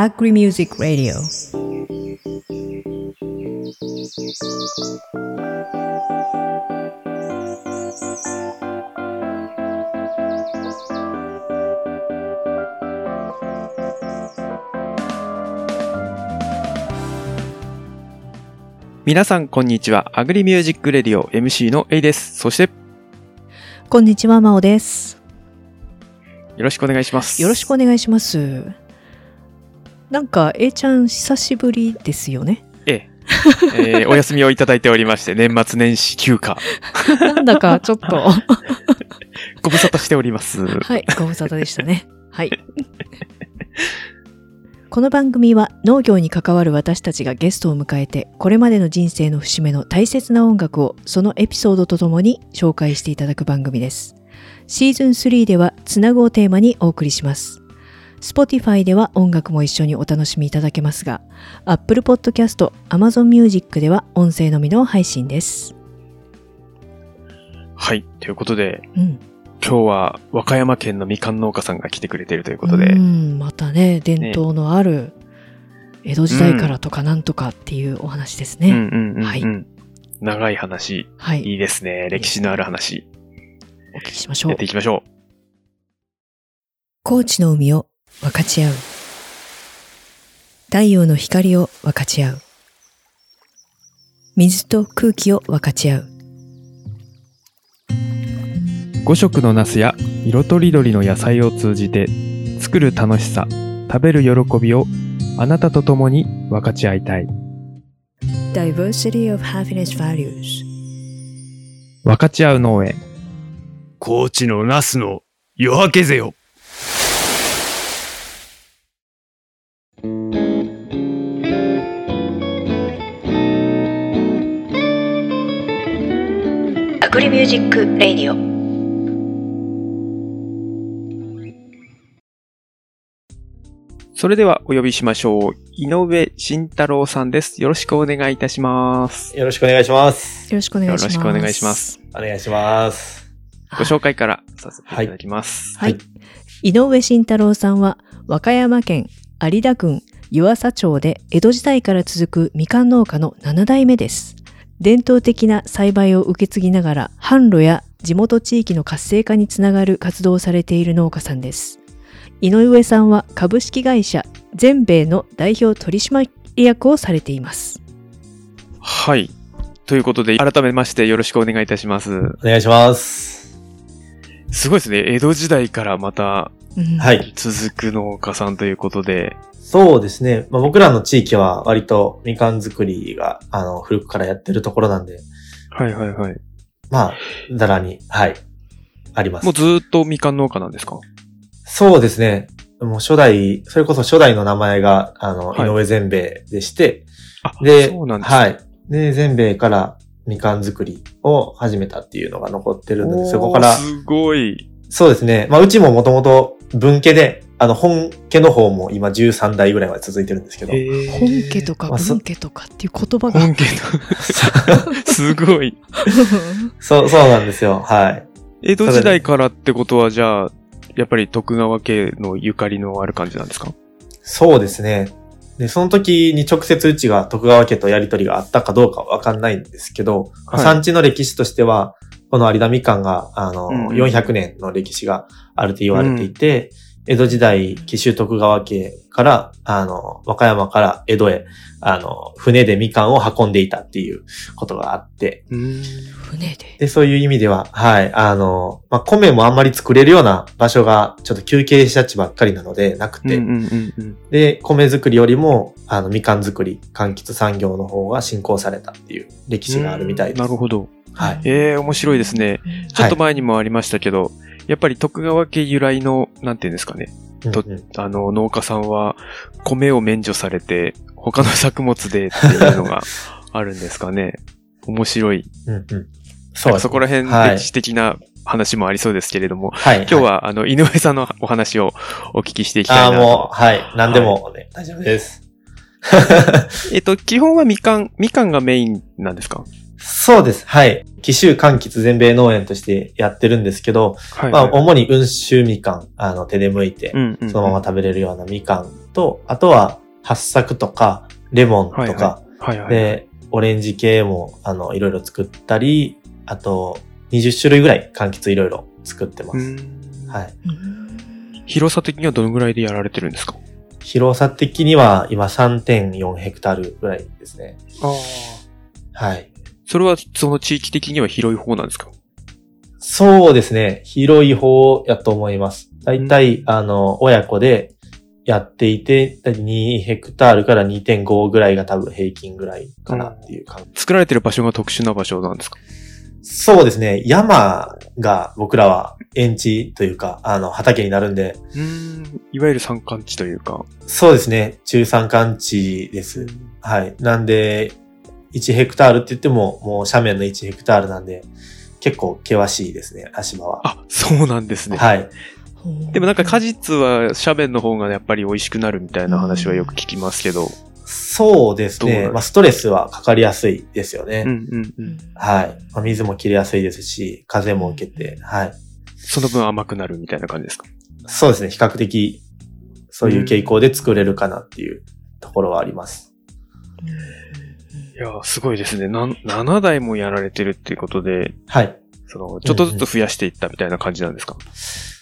Agri Music Radio 皆さん、こんにちは。アグリミュージックレディオ MC の A です。そして、こんにちは、まおです。よろしくお願いします。よろしくお願いします。なんか、A ちゃん久しぶりですよね。えええーお休みをいただいておりまして、年末年始休暇、なんだかちょっと、ご無沙汰しております。はい、ご無沙汰でしたね。はい。この番組は農業に関わる私たちがゲストを迎えてこれまでの人生の節目の大切な音楽をそのエピソードとともに紹介していただく番組です。シーズン3ではつなぐをテーマにお送りします。Spotify では音楽も一緒にお楽しみいただけますが Apple Podcast、Amazon Music では音声のみの配信です。はい。ということで、うん。今日は和歌山県のみかん農家さんが来てくれているということで、うん、またね、伝統のある江戸時代からとかなんとかっていうお話ですね。はい長い話、はい。いいですね。歴史のある話、お聞きしましょうやって。いきましょ高知の海を分かち合う。太陽の光を分かち合う。水と空気を分かち合う。う。5色のナスや色とりどりの野菜を通じて、作る楽しさ、食べる喜びをあなたと共に分かち合いたい。Diversity of Happiness Values 分かち合う農園。高知のナスの夜明けぜよ。 Agri Music Radioそれではお呼びしましょう。井上慎太郎さんです。よろしくお願いいたします。よろしくお願いします。よろしくお願いします。よろしくお願いしま。す。お願いします。ご紹介からさせていただきます。はい。井上慎太郎さんは和歌山県有田郡湯浅町で江戸時代から続くみかん農家の7代目です。伝統的な栽培を受け継ぎながら販路や地元地域の活性化につながる活動をされている農家さんです。井上さんは株式会社全米の代表取締役をされています。はい。ということで、改めましてよろしくお願いいたします。お願いします。すごいですね。江戸時代からまたうんはい。続く農家さんということで。そうですね。まあ、僕らの地域は割とみかん作りが、あの、古くからやってるところなんで、はいはいはい。まあ、ざらに、はい、ありますもう。ずーっとみかん農家なんですか？そうですね。もう初代、それこそ初代の名前が、あの、はい井上全兵衛でして、あ、で、そうなんですね。はい。で、全兵衛からみかん作りを始めたっていうのが残ってるので、そこから、すごい。そうですね。まあ、うちももともと分家で、あの、本家の方も今13代ぐらいまで続いてるんですけど。本家とか文家とかっていう言葉が。本家の、すごい。そう、そうなんですよ。はい。江戸時代からってことは、じゃあ、やっぱり徳川家のゆかりのある感じなんですか？そうですね。で、その時に直接うちが徳川家とやりとりがあったかどうかはわかんないんですけど、まあはい産地の歴史としては、この有田みかんが、あの、うんうん400年の歴史があると言われていて、江戸時代、紀州徳川家から、あの、和歌山から江戸へ、あの、船でみかんを運んでいたっていうことがあって、うん。船で？で、そういう意味では、はい、あの、まあ、米もあんまり作れるような場所が、ちょっと休憩した地ばっかりなので、なくて、うんうんうんうん。で、米作りよりも、あの、みかん作り、柑橘産業の方が進行されたっていう歴史があるみたいです。なるほど。はい。ええ面白いですね。ちょっと前にもありましたけど、やっぱり徳川家由来の、なんていうんですかね。とうんうんあの、農家さんは、米を免除されて、他の作物でっていうのが あるんですかね。面白い。うんうん。なんかそこら辺はい歴史的な話もありそうですけれども、はい。今日は、あの、井上さんのお話をお聞きしていきたああ、いなと。もう、はい。何でも、ね大丈夫です。えっと、基本はみかん、みかんがメインなんですか？そうです。はい。紀州柑橘全米農園としてやってるんですけど、はい、まあ、はい主に温州みかん、あの、手で剥いて、そのまま食べれるようなみかんと、あとは、八作とか、レモンとか。で、オレンジ系も、あの、いろいろ作ったり、あと、20種類ぐらい柑橘いろいろ作ってます。うんはい。広さ的にはどのぐらいでやられてるんですか？広さ的には今3.4ヘクタールぐらいですね。ああ。はい。それはその地域的には広い方なんですか？そうですね。広い方やと思います。だいたい、あの、親子でやっていて、だいたい2ヘクタールから2.5ぐらいが多分平均ぐらいかなっていう感じ。作られてる場所が特殊な場所なんですか？そうですね。山が僕らは園地というか、あの、畑になるんで、うん。いわゆる山間地というか。そうですね。中山間地です。はい。なんで、1ヘクタールって言っても、もう斜面の1ヘクタールなんで、結構険しいですね、足場は。あ、そうなんですね。はい。でもなんか果実は斜面の方がやっぱり美味しくなるみたいな話はよく聞きますけど。そうですね。まあ、ストレスはかかりやすいですよね。うんうんうん。はい。まあ、水も切れやすいですし、風も受けて、はい。その分甘くなるみたいな感じですか？そうですね。比較的、そういう傾向で作れるかなっていうところはあります。いやー、すごいですね。な、7台もやられてるっていうことで、はい。その、ちょっとずつ増やしていったみたいな感じなんですか、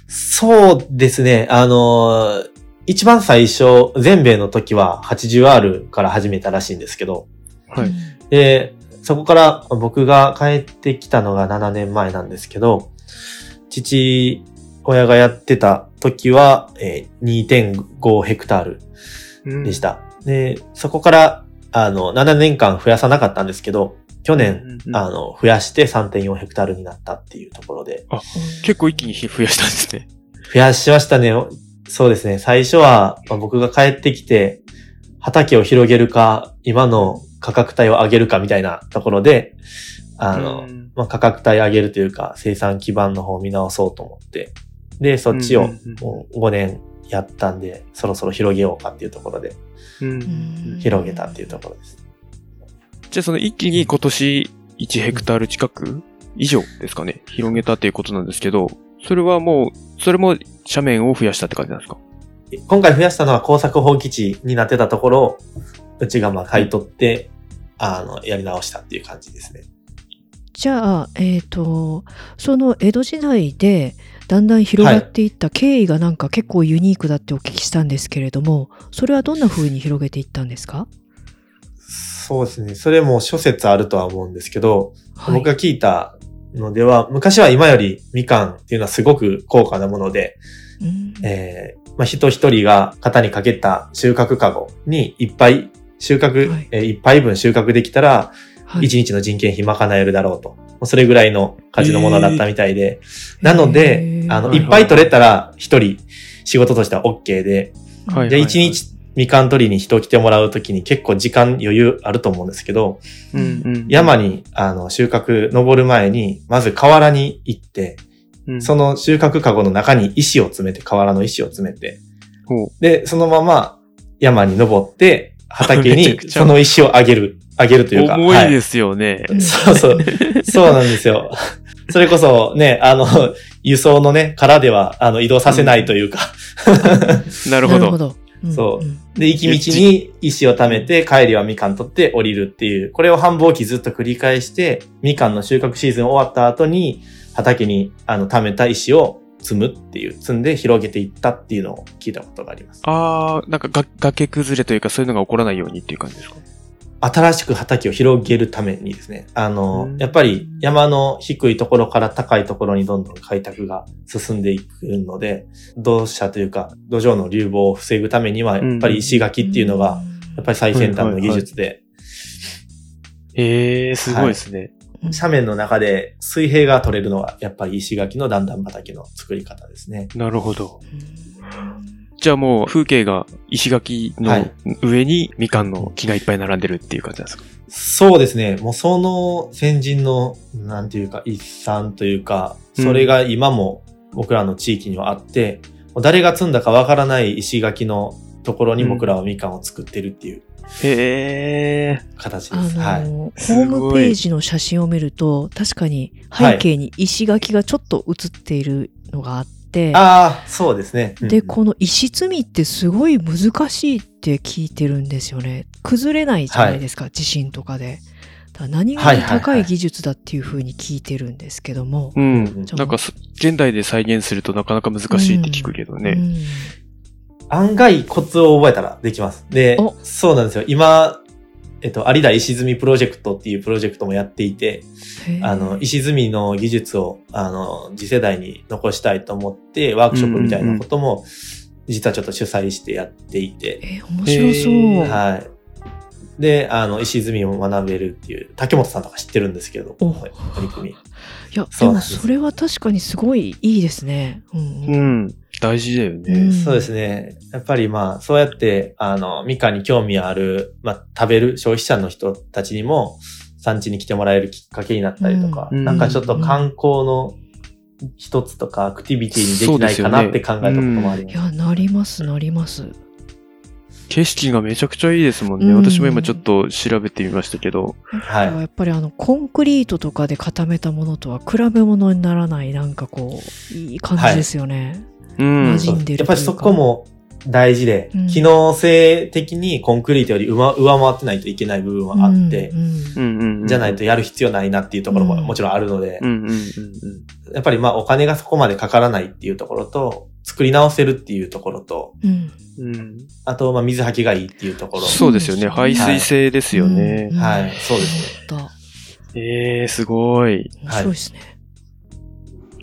そうですね。あのー一番最初、全米の時は 80R から始めたらしいんですけど、はい。で、そこから僕が帰ってきたのが7年前なんですけど、父親がやってた時は、えー2.5ヘクタールうんでし。た。で、そこから、あの、7年間増やさなかったんですけど、去年、うんうんうんあの、増やして3.4ヘクタールになったっていうところで、結構一気に増やしたんですね。増やしましたね。そうですね。最初は、まあ僕が帰ってきて、畑を広げるか、今の価格帯を上げるかみたいなところで、あの、うんまあ、価格帯上げるというか、生産基盤の方を見直そうと思って、で、そっちをうんうんうんもう5年やったんで、そろそろ広げようかっていうところで、うん。広げたっていうところです。じゃあその一気に今年1ヘクタール近く以上ですかね、広げたっていうことなんですけど、それはもう、それも斜面を増やしたって感じなんですか？今回増やしたのは工作放棄地になってたところを、うちがまあ買い取って、あの、やり直したっていう感じですね。じゃあ、えっ、と、その江戸時代でだんだん広がっていった経緯がなんか結構ユニークだってお聞きしたんですけれども、それはどんな風に広げていったんですか？そうですね。それも諸説あるとは思うんですけど、はい。僕が聞いたのでは、昔は今よりみかんっていうのはすごく高価なもので、うん。えーまあ、人一人が肩にかけた収穫カゴにいっぱい収穫、はい。えー一杯分収穫できたら、はい。一日の人件費賄えるだろうと。それぐらいの価値のものだったみたいで。なのであの、はい。っぱい取れたら一人仕事としては OK で、はいじゃあ一日みかん取りに人を来てもらうときに結構時間余裕あると思うんですけど、うんうん。山にあの収穫登る前に、まず河原に行って、うん、その収穫カゴの中に石を詰めて、河原の石を詰めて、で、そのまま山に登って、畑に その石をあげる、あげるというか。重いですすよね。うんそうそう。そうなんですよ。それこそね、あの、輸送のね、殻では、あの、移動させないというか。なるほど。そうんで、行き道に石を貯めて、帰りはみかん取って降りるっていう、これを繁忙期ずっと繰り返して、みかんの収穫シーズン終わった後に、畑に、あの、貯めた石を積むっていう、積んで広げていったっていうのを聞いたことがあります。あー、なんかが崖崩れというかそういうのが起こらないようにっていう感じですか？新しく畑を広げるためにですね、あのうん、やっぱり山の低いところから高いところにどんどん開拓が進んでいくので、土砂というか土壌の流亡を防ぐためには、やっぱり石垣っていうのが、やっぱり最先端の技術で、えー、すごいですね。斜面の中で水平が取れるのは、やっぱり石垣の段々畑の作り方ですね。なるほど。じゃあもう風景が石垣のはい上にみかんの木がいっぱい並んでるっていう感じなんですか、そうですね。もうその先人の、なんていうか、一産というか、それが今も僕らの地域にはあって、もう誰が積んだかわからない石垣のところに僕らはみかんを作ってるっていうへえ。形あです。はい。の、ホームページの写真を見ると、確かに背景に石垣がちょっと写っているのがあって、ああ、そうですね。うんで、この石積みってすごい難しいって聞いてるんですよね。崩れないじゃないですか、地震とかで。何がはいはいはい高い技術だっていうふうに聞いてるんですけども。うん。なんかそ、現代で再現するとなかなか難しいって聞くけどね。うん案外コツを覚えたらできます。でお、そうなんですよ。今、えっと、有田石積みプロジェクトっていうプロジェクトもやっていて、あの、石積みの技術を、あの、次世代に残したいと思って、ワークショップみたいなことも、実はちょっと主催してやっていて、えー面白そう。はい。で、あの、石積みを学べるっていう、竹本さんとか知ってるんですけど、取り組み。いや、でもそれは確かにすごいいいですね。うんううんん。大事だようんね。そうですね。やっぱりまあ、そうやって、あの、みかんに興味ある、まあ、食べる消費者の人たちにも、産地に来てもらえるきっかけになったりとか、うんなんかちょっと観光の一つとか、アクティビティにできないかなって考えたこともあります。いや、なります、なります。景色がめちゃくちゃいいですもんね。うん私も今ちょっと調べてみましたけど。はいやっぱりあの、コンクリートとかで固めたものとは比べ物にならない、なんかこう、いい感じですよね。うん。馴染んでるやっぱりそこも大事で、うん機能性的にコンクリートより上上回ってないといけない部分はあって、うんうん。じゃないとやる必要ないなっていうところもうんもちろんあるので、うんうんうんうん。やっぱりまあお金がそこまでかからないっていうところと、作り直せるっていうところと、うんうん、あとまあ水はきがいいっていうところ。そうですよね。排水性ですよね。うんはいそうですね。だええー、すごい。面白いですね。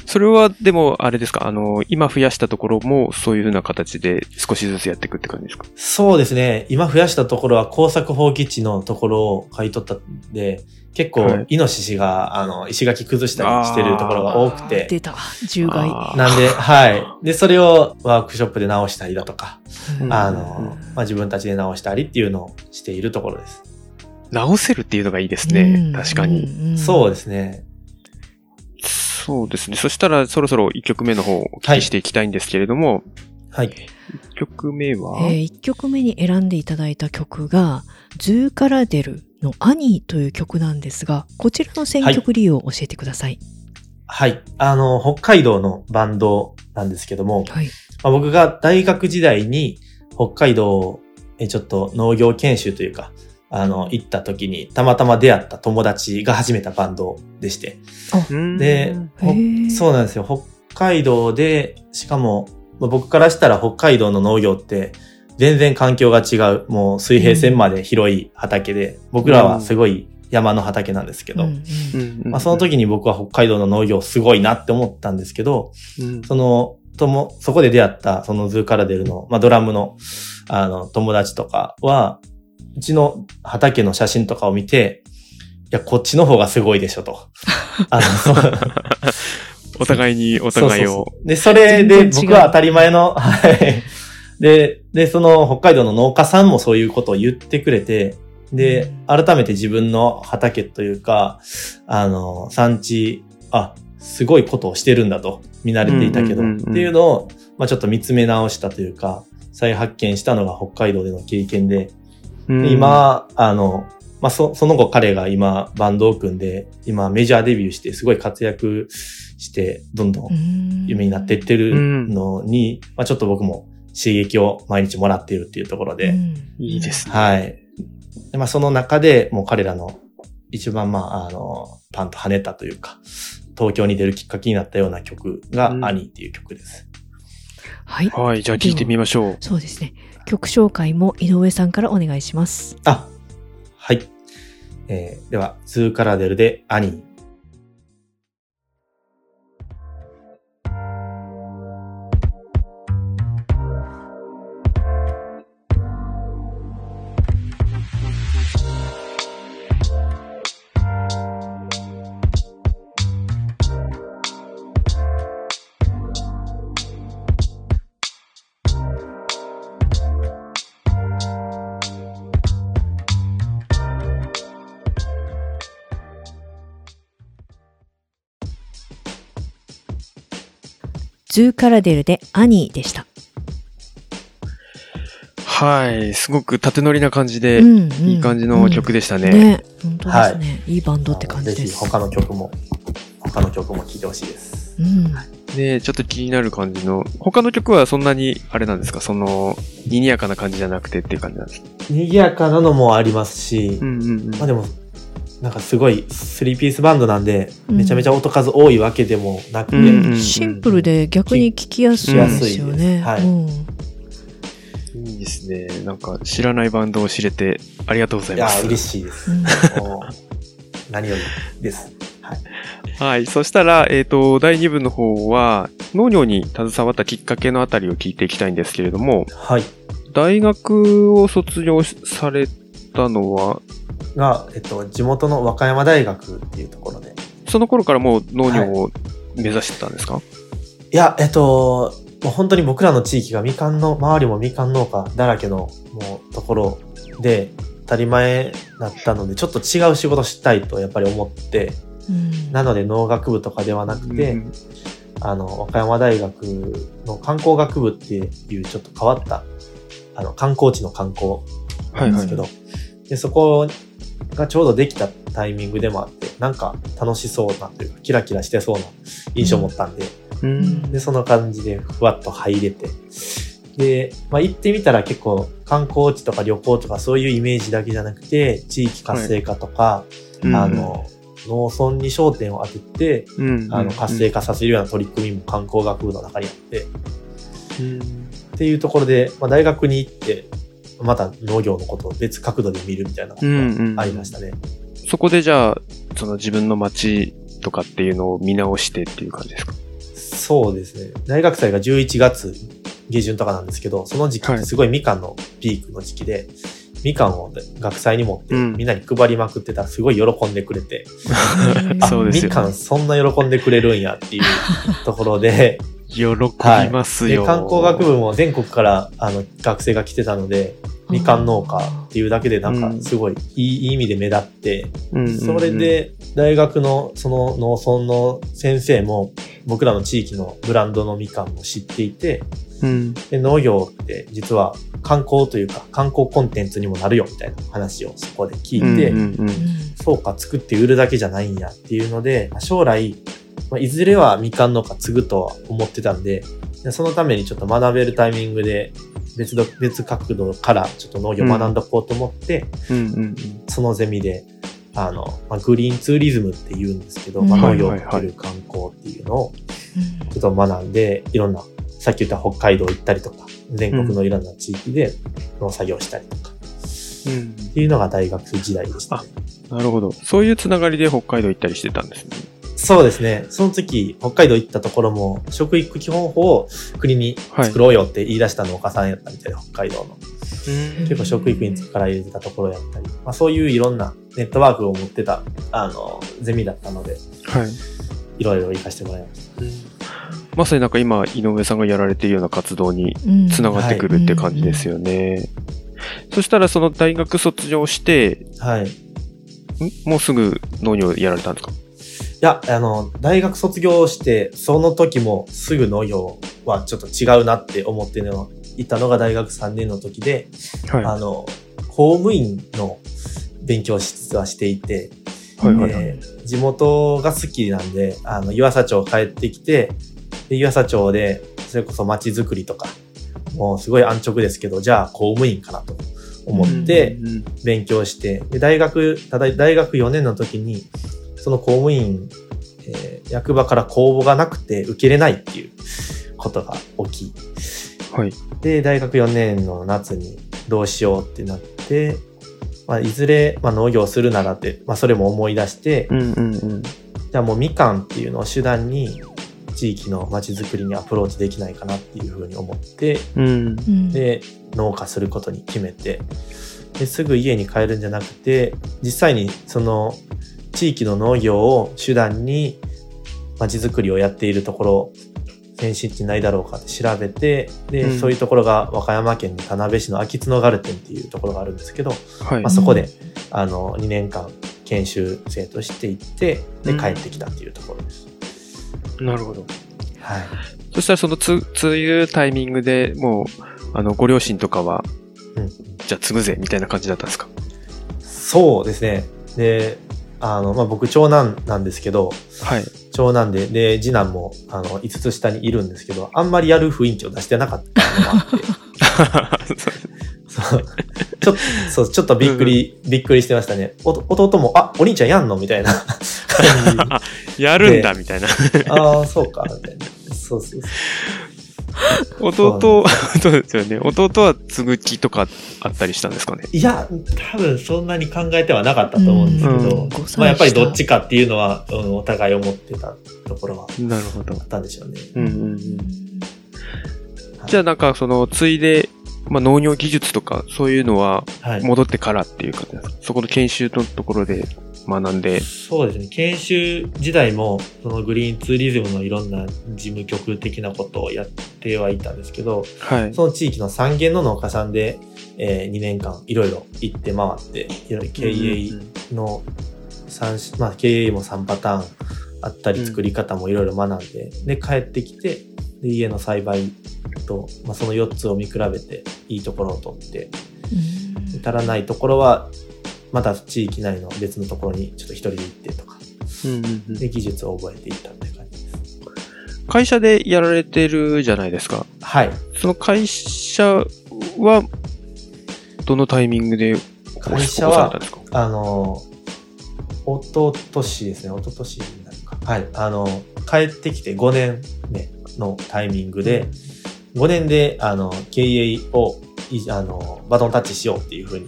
それは、でも、あれですか、あの、今増やしたところも、そういう風な形で少しずつやっていくって感じですか？そうですね。今増やしたところは工作放棄地のところを買い取ったんで、結構はい、イノシシが、あの、石垣崩したりしてるところが多くて、出た、獣害。なんで、はい。で、それをワークショップで直したりだとか、うんあうんの、まあ、自分たちで直したりっていうのをしているところです。直せるっていうのがいいですね。確かに。にそうですね。そうですね。そしたら、そろそろ1曲目の方をお聞きしていきたいんですけれども、はい。1曲目は、え1曲目に選んでいただいた曲が、ズーカラデルのアニーという曲なんですが、こちらの選曲理由を教えてください。はい。あの、北海道のバンドなんですけども、はい。まあ、僕が大学時代に北海道へちょっと農業研修というか、あの、行った時にたまたま出会った友達が始めたバンドでして。うんで、そうなんですよ。北海道で、しかも、まあ僕からしたら北海道の農業って全然環境が違う。もう水平線まで広い畑で、僕らはすごい山の畑なんですけど、その時に僕は北海道の農業すごいなって思ったんですけど、うんその、とも、そこで出会った、そのズーカラデルの、まあ、ドラムの、あの、友達とかは、うちの畑の写真とかを見て、いや、こっちの方がすごいでしょ、と。あの、お互いにお互いを。そうそうそうで、それで僕は当たり前の、はい。で、で、その北海道の農家さんもそういうことを言ってくれて、で、改めて自分の畑というか、あの、産地、あ、すごいことをしてるんだと、見慣れていたけど、っていうのを、まあちょっと見つめ直したというか、再発見したのが北海道での経験で、うんで、今、あの、まあ、そ、その後彼が今バンドを組んで、今メジャーデビューしてすごい活躍して、どんどん夢になっていってるのに、まあ、ちょっと僕も刺激を毎日もらっているっていうところで、いいですね。はい。でまあ、その中でもう彼らの一番まあ、あの、パンと跳ねたというか、東京に出るきっかけになったような曲が、うんアニーっていう曲です。はい。はい、じゃあ聞いてみましょう。そうですね。曲紹介も井上さんからお願いします。あ、はい。えーでは、ツーカラデルでアズーカラデルでアニーでした。はい。すごく縦乗りな感じで、うんうんいい感じの曲でしたね。ね。本当ですね。いいバンドって感じぜひです。他の曲も、他の曲も聴いてほしいです。うん。ねちょっと気になる感じの、他の曲はそんなに、あれなんですか？その、賑やかな感じじゃなくてっていう感じなんですか？賑やかなのもありますし、うんうんうん。まあでも、なんかすごいスリーピースバンドなんで、うんめちゃめちゃ音数多いわけでもなくて、うんうんシンプルで逆に聞きやすいですよね。いいですね。なんか、知らないバンドを知れて、ありがとうございいやます。嬉しいです。何よりです。はい。はい。そしたら、えっ、と、第2部の方は、農業に携わったきっかけのあたりを聞いていきたいんですけれども、はい。大学を卒業されたのは、が、えっと、地元の和歌山大学っていうところで。その頃からもう農業を目指してたんですか、い。や、えっと、もう本当に僕らの地域がみかんの、周りもみかん農家だらけのもうところで当たり前だったので、ちょっと違う仕事したいとやっぱり思って、うん。なので農学部とかではなくて、うん。あの、和歌山大学の観光学部っていうちょっと変わった、あの、観光地の観光はいはいなんですけど、で、そこがちょうどできたタイミングでもあって、なんか楽しそうなというか、キラキラしてそうな印象を持ったんで、うん。で、その感じでふわっと入れて、で、まあ、行ってみたら結構観光地とか旅行とかそういうイメージだけじゃなくて、地域活性化とか、うん。あの、農村に焦点を当てて、うん。あの、活性化させるような取り組みも観光学部の中にあって、うん。っていうところで、まあ、大学に行って、また農業のことを別角度で見るみたいなことがありましたね。そこでじゃあ、その自分の街とかっていうのを見直してっていう感じですか？そうですね。大学祭が11月下旬とかなんですけど、その時期ってすごいみかんのピークの時期で、みかんを学祭に持ってうん。みんなに配りまくってたらすごい喜んでくれて、あそうですよみかんそんな喜んでくれるんやっていうところで、喜びますでよ。観光学部も全国からあの学生が来てたので、みかん農家っていうだけでなんかすごいいいいい意味で目立って、うんうんうん。それ、で大学のその農村の先生も僕らの地域のブランドのみかんも知っていて、うん。で農業って実は観光というか観光コンテンツにもなるよみたいな話をそこで聞いて、うんうん。うん。そうか作って売るだけじゃないんやっていうので、将来、まあいずれはみかん農家継ぐとは思ってたんで、でそのためにちょっと学べるタイミングで別ど別角度からちょっと農業学んどこうと思って、そのゼミで、あの、まあ、グリーンツーリズムって言うんですけど、うんまあ、はい農業をかける観光っていうのをちょっと学んで、いろんな、さっき言った北海道行ったりとか、全国のいろんな地域で農作業したりとか、うんっていうのが大学時代でした、ね。なるほど。そういうつながりで北海道行ったりしてたんですね。そうですね。その時、北海道行ったところも、食育基本法を国にはい作ろうよって言い出した農家さんやったみたいで、北海道の。うん結構食育に力入れてたところやったり、まあそういういろんなネットワークを持ってた、あの、ゼミだったので、はい。いろいろ活かしてもらいました。まさになんか今、井上さんがやられているような活動にうんつながってくるって感じですよね。そしたらその大学卒業して、はい。いん？もうすぐ農業やられたんですか？や、あの、大学卒業して、その時もすぐ農業はちょっと違うなって思っていたのが大学3年の時で、はい。あの、公務員の勉強を実はしていて、はいはいはい。えー地元が好きなんで、あの、湯浅町帰ってきて、で湯浅町で、それこそ街づくりとか、もうすごい安直ですけど、じゃあ公務員かなと思って勉強して、で大学、ただ大学4年の時に、その公務員、えー役場から公募がなくて受けれないっていうことが起き、はい。で、大学4年の夏にどうしようってなって、まあ、いずれ、まあ、農業するならって、まあ、それも思い出して、うんうんうん。じゃあもうみかんっていうのを手段に地域の街づくりにアプローチできないかなっていうふうに思って、うん。うんで、農家することに決めて、ですぐ家に帰るんじゃなくて、実際にその地域の農業を手段に街づくりをやっているところ、先進地ないだろうかって調べて、で、うんそういうところが和歌山県の田辺市の秋津のガルテンっていうところがあるんですけど、はいまあ、。そこで、あの、2年間研修生として行って、で、うん帰ってきたっていうところです。なるほど。はい。そしたらそのつ、そういうタイミングでもう、あの、ご両親とかは、うんじゃあ継ぐぜ、みたいな感じだったんですか？そうですね。で、あの、まあ、僕長男なんですけど、はい。長男で、で、次男も、あの、5つ下にいるんですけど、あんまりやる雰囲気を出してなかったのもあって、そうちょっと、そう、ちょっとびっくり、びっくりしてましたね。弟も、あ、お兄ちゃんやんの？みたいな感 やるんだ、みたいな。じ。ああ、そうか、みたいな。そうそうそう。弟、そうですよね。弟は継ぐ気とかあったりしたんですかね？いや、多分そんなに考えてはなかったと思うんですけど、うん5歳まあやっぱりどっ下ちかっていうのは、うん、お互い思ってたところはなるほどあ。ったんでしょうね。うんうんうん。じゃあなんかその、ついで、まあ農業技術とかそういうのははい。戻ってからっていう感じですか？そこの研修のところで学んで。そうですね。研修時代も、そのグリーンツーリズムのいろんな事務局的なことをやってはいたんですけど、はい。その地域の三軒の農家さんで、え2年間いろいろ行って回って、いろいろ経営の三種、まあ経営も3パターンあったり、うん作り方もいろいろ学んで、で、帰ってきて、で、家の栽培と、まあその4つを見比べて、いいところを取って、うん足らないところは、また地域内の別のところにちょっと一人で行ってとか、うんうんうんで、技術を覚えていったって感じです。会社でやられてるじゃないですか。はい。その会社は、どのタイミングで会社はあの、おととしですね、おととしになるか。はい。あの、帰ってきて5年目のタイミングで、5年で、あの、経営を、いあの、バトンタッチしようっていうふうに、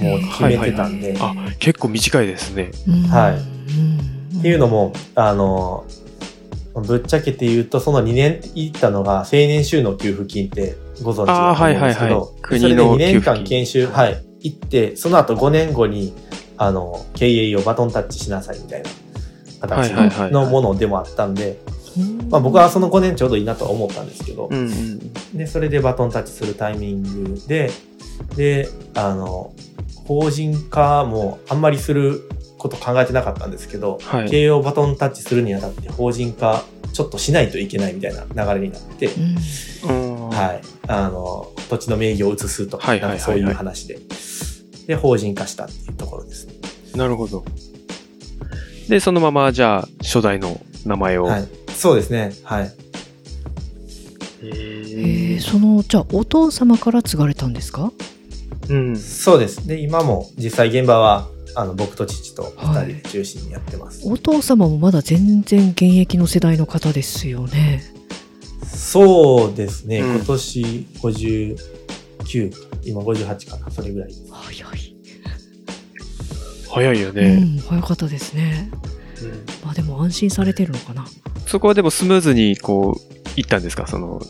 もう決めてたんで、あ、結構短いですね。うん。はい。うん。っていうのも、あの、ぶっちゃけて言うと、その2年行ったのが、青年収納給付金ってご存知だと思うんですけあーはいはいはい。それで2年間研修、はい、行って、その後5年後に、あの、経営をバトンタッチしなさいみたいな形はいはいはいはい。ののものでもあったんで、まあ僕はその5年ちょうどいいなとは思ったんですけどう、んうん。で、それでバトンタッチするタイミングで、で、あの、法人化もあんまりすること考えてなかったんですけど、はい経営をバトンタッチするにあたって法人化ちょっとしないといけないみたいな流れになって、はい。あの、土地の名義を移すとか、そういう話で。で、法人化したっていうところですね。なるほど。で、そのまま、じゃあ、初代の名前を。はい。そうですね。はい。へえーーそのじゃあお父様から継がれたんですか？うん。そうです。で、今も実際現場は、あの、僕と父と二人で中心にやってます。お父様もまだ全然現役の世代の方ですよねそうですね。うん今年59、今58かな。それぐらい。早い、早いようね。ん早かったですねうんまあでも安心されてるのかなそこはでもスムーズに、こう、いったんですか？その、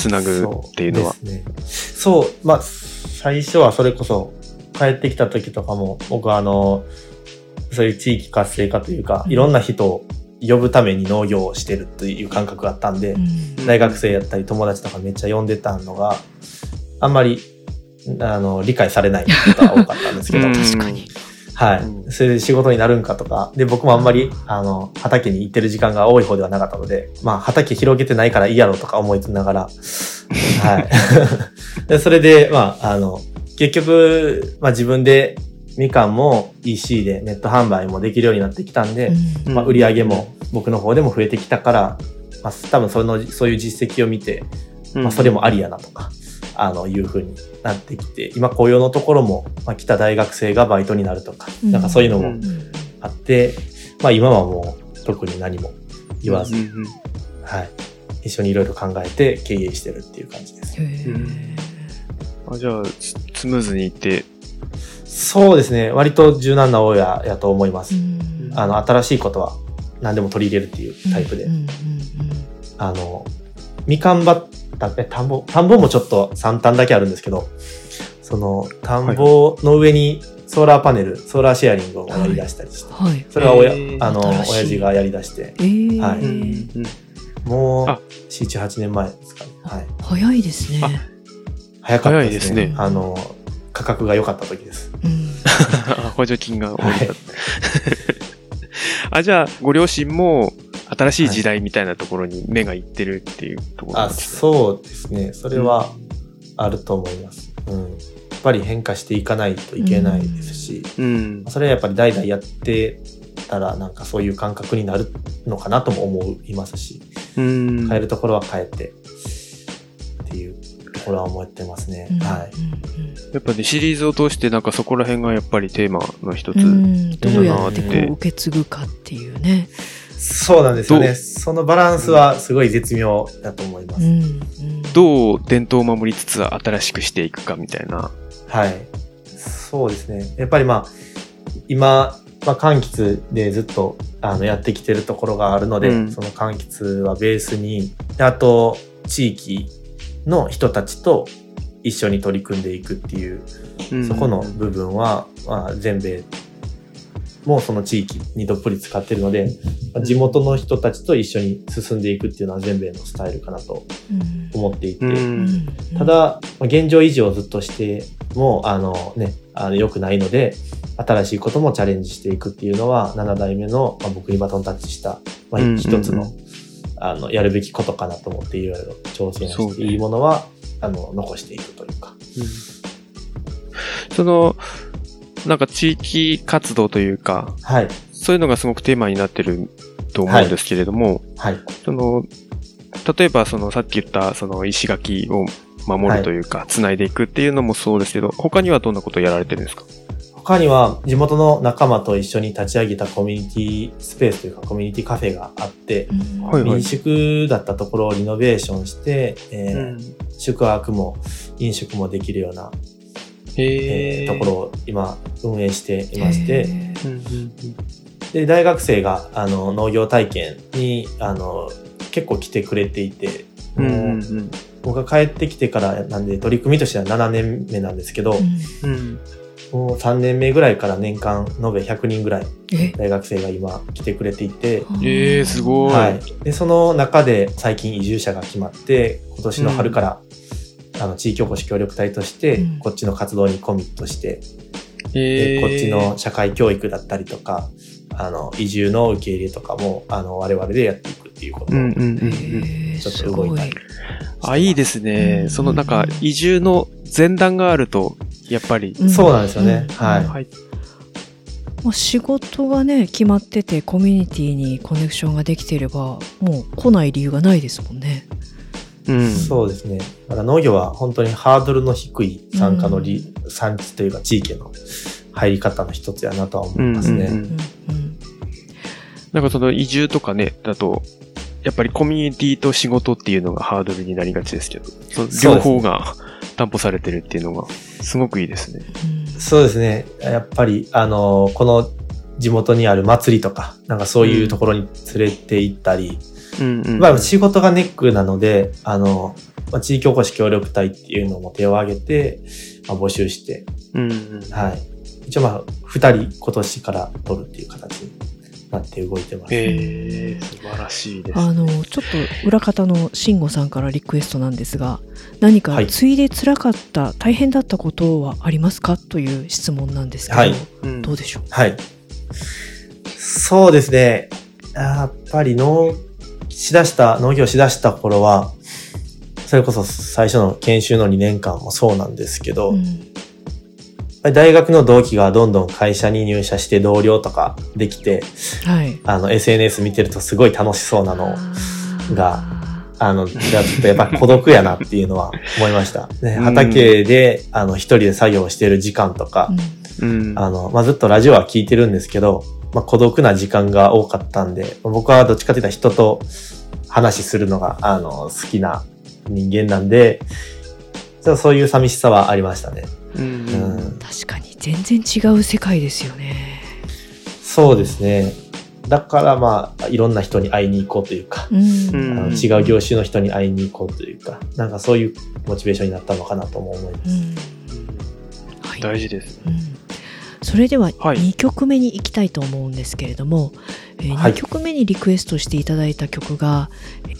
つなぐっていうのは。そうね。そう、まあ、最初はそれこそ、帰ってきた時とかも、僕はあの、そういう地域活性化というか、うん。いろんな人を呼ぶために農業をしてるという感覚があったんで、うん。大学生やったり友達とかめっちゃ呼んでたのが、あんまり、あの、理解されないことが多かったんですけど、うん。確かにはい。うん。それで仕事になるんかとか、で、僕もあんまり、あの、畑に行ってる時間が多い方ではなかったので、まあ、畑広げてないからいいやろとか思いながら、はい。でそれで、まあ、あの、結局、まあ自分でみかんも EC でネット販売もできるようになってきたんで、うん。まあ、売り上げも僕の方でも増えてきたから、まあ、多分その、そういう実績を見て、うん。まあ、それもありやなとか、あの、いうふうになってきて、今雇用のところも、まあ、来た大学生がバイトになるとか、うんなんかそういうのもあって、まあ今はもう特に何も言わず、はい。一緒にいろいろ考えて経営してるっていう感じです。あじゃあ、ススムーズにいって、そうですね。割と柔軟な親やと思います。うんあの、新しいことは何でも取り入れるっていうタイプで。あの、みかん畑、田んぼ、田んぼもちょっと3単だけあるんですけど、その、田んぼの上にソーラーパネル、ソーラーシェアリングをやり出したりして、はい。それは親、へー。あの、親父がやり出して、えー。はい。うんもうあ、7、8年前ですかね。はい。早いですね。あ。早かったですね。早いですね。あの、価格が良かった時です。うん。あ 補助金が下りた。はい。あ、じゃあ、ご両親も新しい時代みたいなところに目がいってるっていうところなんあ、ですね。そうですね。それはあると思います。うん。ぱり変化していかないといけないですし、うん。それはやっぱり代々やってたらなんかそういう感覚になるのかなとも思いますし、うん。変えるところは変えてっていうところは思ってますね。うんはい。やっぱね、シリーズを通してなんかそこら辺がやっぱりテーマの一つ。うんうんどうやってこだなってう受け継ぐかっていうね。そうなんですよね。そのバランスはすごい絶妙だと思います。うんうんどう伝統を守りつつ新しくしていくかみたいな。はい。そうですね。やっぱりまあ、今、まあ、柑橘でずっとあのやってきてるところがあるので、うんその柑橘はベースに、であと、地域の人たちと一緒に取り組んでいくっていう、うんそこの部分は、まあ、全米もその地域にどっぷり使ってるので、まあ地元の人たちと一緒に進んでいくっていうのは全米のスタイルかなとうん。思っていて、う。うん。んただ、まあ現状維持をずっとしても、あのね、あの良くないので、新しいこともチャレンジしていくっていうのは、7代目の、まあ、僕にバトンタッチした、まあうんうんうん。一つの、あの、やるべきことかなと思って、いろいろ挑戦して、いいものは、あの、残していくというか。その、なんか地域活動というか、はい。そういうのがすごくテーマになってると思うんですけれども、はい。その、例えばそのさっき言ったその石垣を守るというか、繋いでいくっていうのもそうですけど、他にはどんなことをやられてるんですか？他には、地元の仲間と一緒に立ち上げたコミュニティスペースというか、コミュニティカフェがあって、うんはいはい民宿だったところをリノベーションして、えー宿泊も飲食もできるようなえーところを今運営していまして、で、大学生があの農業体験にあの結構来てくれていて、僕が帰ってきてからなんで取り組みとしては7年目なんですけど、うん。うんもう3年目ぐらいから年間延べ100人ぐらいえ？大学生が今来てくれていて、えー、すごい。はい。で、その中で最近移住者が決まって、今年の春から、あの、地域おこし協力隊としてうん、こっちの活動にコミットして、えー。でこっちの社会教育だったりとか、あの、移住の受け入れとかも、あの、我々でやっていくっていうことちょっすごいと動いたり。あ、いいですね。うん。そのなんか移住の前段があると、やっぱり、うん。そうなんですよね。うん。はい。はい。まあ、仕事がね決まっててコミュニティにコネクションができていればもう来ない理由がないですもんね。うん。そうですね。だから農業は本当にハードルの低い参加のり、産地というか地域への入り方の一つやなとは思いますね。うんうんうんうんなんかその移住とかね、だと、やっぱりコミュニティと仕事っていうのがハードルになりがちですけど、その両方が担保されてるっていうのが、すごくいいですね。うんそうですね。やっぱり、あの、この地元にある祭りとか、なんかそういうところに連れて行ったり、うんうん。まあ仕事がネックなので、あの、まあ、地域おこし協力隊っていうのも手を挙げて、まあ、募集して、うんうん。はい。一応まあ、二人今年から取るっていう形になって動いてます。えー、素晴らしいです。あのちょっと裏方の慎吾さんからリクエストなんですが何かはいついで辛かった、大変だったことはありますか？という質問なんですけど、はいうんどうでしょう？はい。そうですね。やっぱり農、しだした、農業しだした頃は、それこそ最初の研修の2年間もそうなんですけど、うん。大学の同期がどんどん会社に入社して同僚とかできて、はい。あの、SNS 見てるとすごい楽しそうなの、があの、じゃあちょっとやっぱり孤独やなっていうのは思いました。ね、うん。畑で、あの、一人で作業してる時間とかう、ん。うん。あの、まあ、ずっとラジオは聞いてるんですけど、まあ、孤独な時間が多かったんで、僕はどっちかというと人と話するのが、あの、好きな人間なんで、そういう寂しさはありましたね。うんうんうん確かに全然違う世界ですよね。そうですね。だからまあ、いろんな人に会いに行こうというか、うんうんあの違う業種の人に会いに行こうというか、なんかそういうモチベーションになったのかなとも思います。うんはい大事です。うんそれでははい2曲目に行きたいと思うんですけれども、えーはい2曲目にリクエストしていただいた曲が、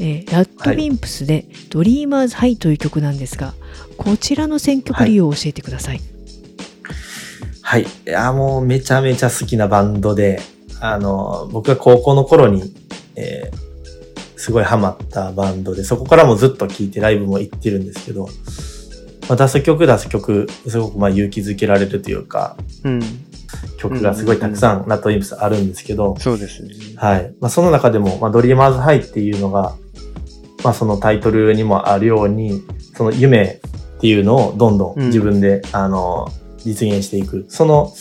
えーラッドウィンプスで「ドリーマーズハイという曲なんですがこちらの選曲理由を教えてください。はい。いや、もうめちゃめちゃ好きなバンドで、あの、僕が高校の頃に、えーすごいハマったバンドで、そこからもずっと聴いてライブも行ってるんですけど、まあ、出す曲出す曲、すごくまあ勇気づけられるというか、うん。曲がすごいたくさんラットインプスあるんですけど、そうですね。はい。まあ、その中でも、まあ、ドリーマーズハイっていうのが、まあ、そのタイトルにもあるように、その夢っていうのをどんどん自分で、あの、実現していく。その、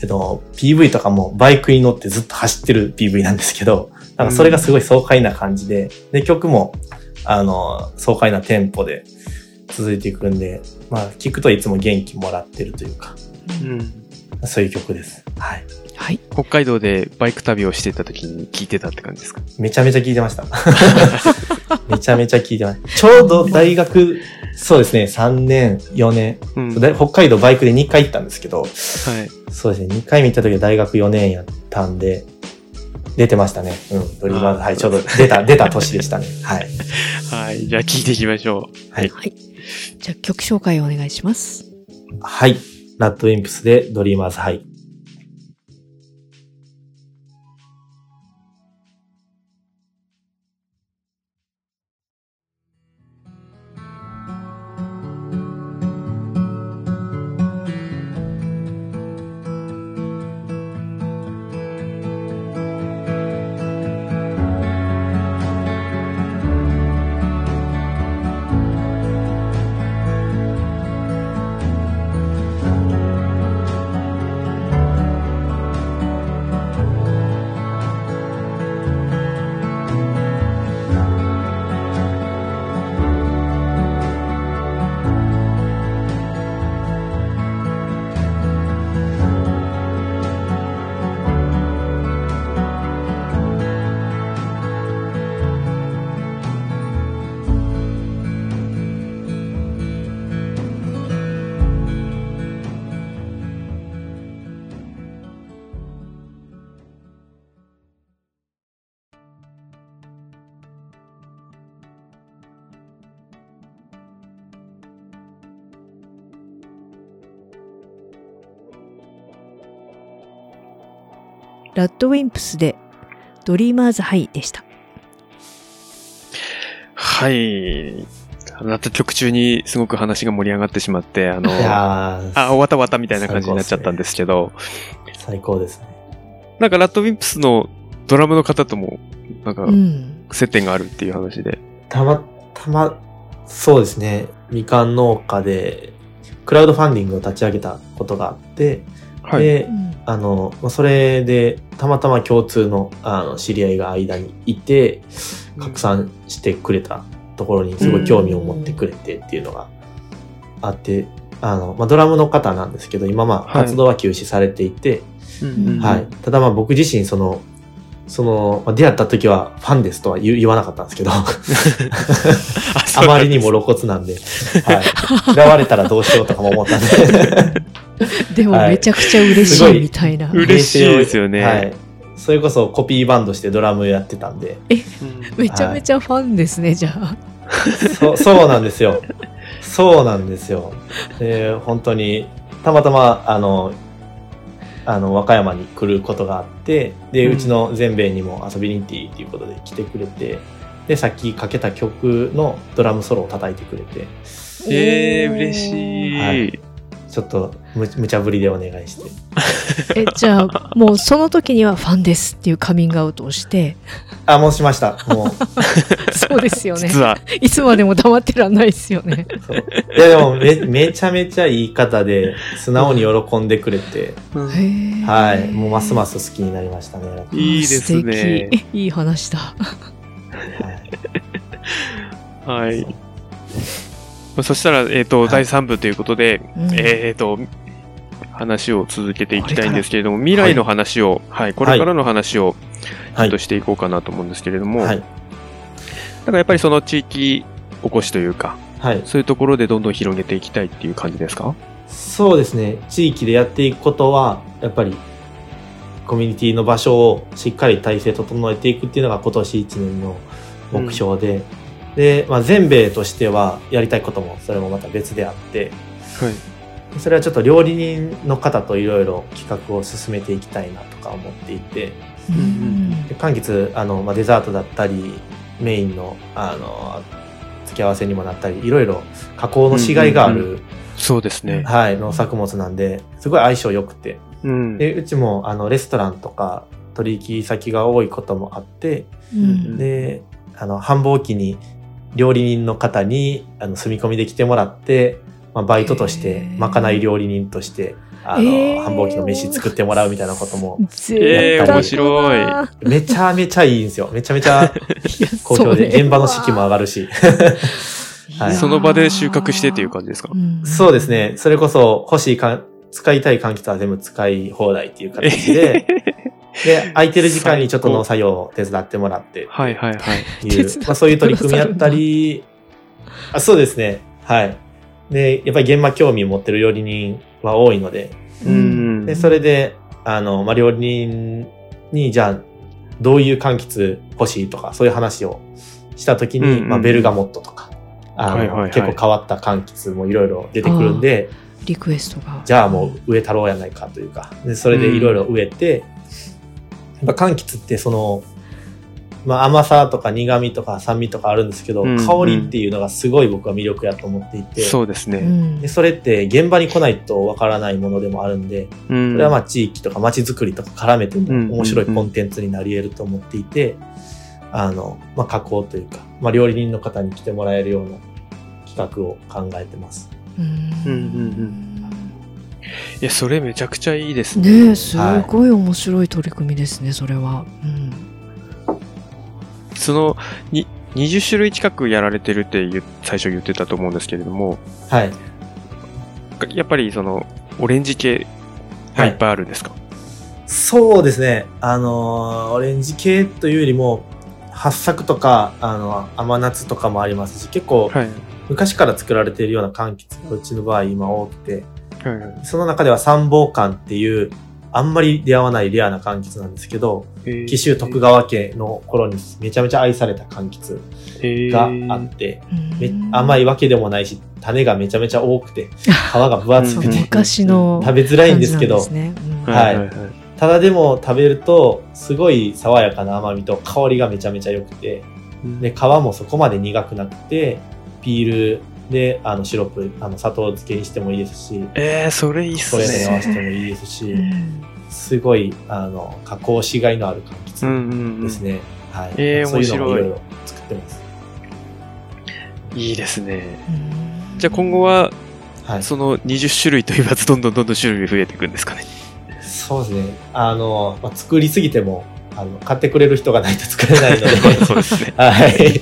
えっと、PV とかもバイクに乗ってずっと走ってる PV なんですけど、なんかそれがすごい爽快な感じで、で、曲も、あの、爽快なテンポで続いていくんで、まあ、聞くといつも元気もらってるというか、うん。そういう曲です。はい。はい。北海道でバイク旅をしてた時に聞いてたって感じですか？めちゃめちゃ聞いてました。めちゃめちゃ聞いてました。ちょうど大学、そうですね、3年、4年、うん。で北海道バイクで2回行ったんですけど、はい。そうですね、2回見た時は大学4年やったんで、出てましたね。うん、ドリーマーズ、はい、ちょうど出た、出た年でしたね。はい。はい。じゃあ聞いていきましょう。はい。はい。じゃあ曲紹介をお願いします。はい。ラッドウィンプスでドリーマーズハイ。ラッドウィンプスでドリーマーズハイでした。はい。また曲中にすごく話が盛り上がってしまって、あの、あ、終わった終わったみたいな感じになっちゃったんですけど、最高ですね。なんかラッドウィンプスのドラムの方とも、なんかうん。接点があるっていう話で。たまたま、そうですね、みかん農家で、クラウドファンディングを立ち上げたことがあって、はい。でう、んあの、まあそれで、たまたま共通の、あの、知り合いが間にいて、拡散してくれたところにすごい興味を持ってくれてっていうのがあって、あの、まあ、ドラムの方なんですけど、今まあはい活動は休止されていて、はい。ただまあ僕自身その、その、まあ出会った時はファンですとは言わなかったんですけど、あまりにも露骨なんで、はい。嫌われたらどうしようとかも思ったんで、でもはいめちゃくちゃ嬉しいいみたいな。嬉しいですよねはい。それこそコピーバンドしてドラムやってたんで、うんめちゃめちゃファンですね、じゃあ。そそうなんですよ。そうなんですよ。で、本当に、たまたま、あの、あの、和歌山に来ることがあって、で、うんうちの全米にも遊びに行っていいっていうことで来てくれて、で、さっきかけた曲のドラムソロを叩いてくれて、えー、嬉しい。はいちょっとむ無茶ぶりでお願いして。え、じゃあ、もうその時にはファンですっていうカミングアウトをして、あ、もうしました。もう。そうですよね。いつまでも黙ってらんないですよね。いや、でもめ、めちゃめちゃいい方で、素直に喜んでくれて、はい。もうますます好きになりましたね。いいですね素敵いい話だ。はいはい。そしたら、えっ、と、はい第3部ということで、うんえっ、と、話を続けていきたいんですけれども、未来の話を、はい、これからの話を、はいとしていこうかなと思うんですけれども、はい。だからやっぱりその地域おこしというか、はい。そういうところでどんどん広げていきたいっていう感じですか？そうですね。地域でやっていくことは、やっぱり、コミュニティの場所をしっかり体制整えていくっていうのが今年1年の目標で、で、まあ、全米としてはやりたいこともそれもまた別であって、はい。それはちょっと料理人の方といろいろ企画を進めていきたいなとか思っていて、うんで柑橘あの、まあ、デザートだったりメインのあの付け合わせにもなったり、いろいろ加工のしがいがある、そうですね。はい、農作物なんで、すごい相性良くて。うん。で、うちもあのレストランとか取引先が多いこともあって、うんで、あの、繁忙期に料理人の方にあの住み込みで来てもらって、まあ、バイトとしてまかない料理人として、あの、へー。繁忙期の飯作ってもらうみたいなことも、贅沢だなえー面白い。めちゃめちゃいいんですよ。めちゃめちゃ好評で、現場の士気も上がるし。はい。その場で収穫してっていう感じですか？うん。そうですね。それこそ欲しいか、使いたい柑橘は全部使い放題っていう形で、で、空いてる時間にちょっと農作業を手伝ってもらって、はいはいはい。いう、まあ、そういう取り組みやったり、あそうですね。はい。で、やっぱり現場興味を持ってる料理人は多いので、うんで、それで、あの、まあ、料理人に、じゃあ、どういう柑橘欲しいとか、そういう話をしたときに、うんうんまあ、ベルガモットとか、あの、はいはいはい結構変わった柑橘もいろいろ出てくるんで、リクエストが。じゃあもう植え太郎やないかというか、でそれでいろいろ植えて、やっぱ柑橘ってその、まあ甘さとか苦味とか酸味とかあるんですけど、うんうん。香りっていうのがすごい僕は魅力やと思っていて、うそうですね。ん。でそれって現場に来ないとわからないものでもあるんで、うん。これはまあ地域とか街づくりとか絡めてもうん面白いコンテンツになり得ると思っていて、あの、まあ加工というか、まあ料理人の方に来てもらえるような企画を考えてます。うんうんうんいや、それめちゃくちゃいいですね。ねえ、すごい面白い取り組みですね、それは。うんその、に、20種類近くやられてるって最初言ってたと思うんですけれども、はい。やっぱりその、オレンジ系がいっぱいあるんですか、そうですね。あのーオレンジ系というよりも、八作とか、あの、甘夏とかもありますし、結構、はい。昔から作られているような柑橘がうちの場合今多くて、はいはいその中では三宝柑っていう、あんまり出会わないレアな柑橘なんですけど、紀州徳川家の頃にめちゃめちゃ愛された柑橘があって、め甘いわけでもないし、種がめちゃめちゃ多くて、皮が分厚くうんて、昔の食べづらいんですけど。ただでも食べると、すごい爽やかな甘みと香りがめちゃめちゃ良くて、で、皮もそこまで苦くなくて、ピールで、あの、シロップ、あの、砂糖漬けにしてもいいですし、えー、それいいっすそれに合わね。せてもいいですし、うんすごい、あの、加工しがいのある柑うん橘うんうんですね。はい。えーそういうのもい面白いろいろ作ってます。いいですね。うんじゃあ今後は、はい。その20種類と言わず、どんどんどんどん種類増えていくんですかね。そうですね。あの、まあ、作りすぎても、あの、買ってくれる人がないと作れないので、そうですね。はい。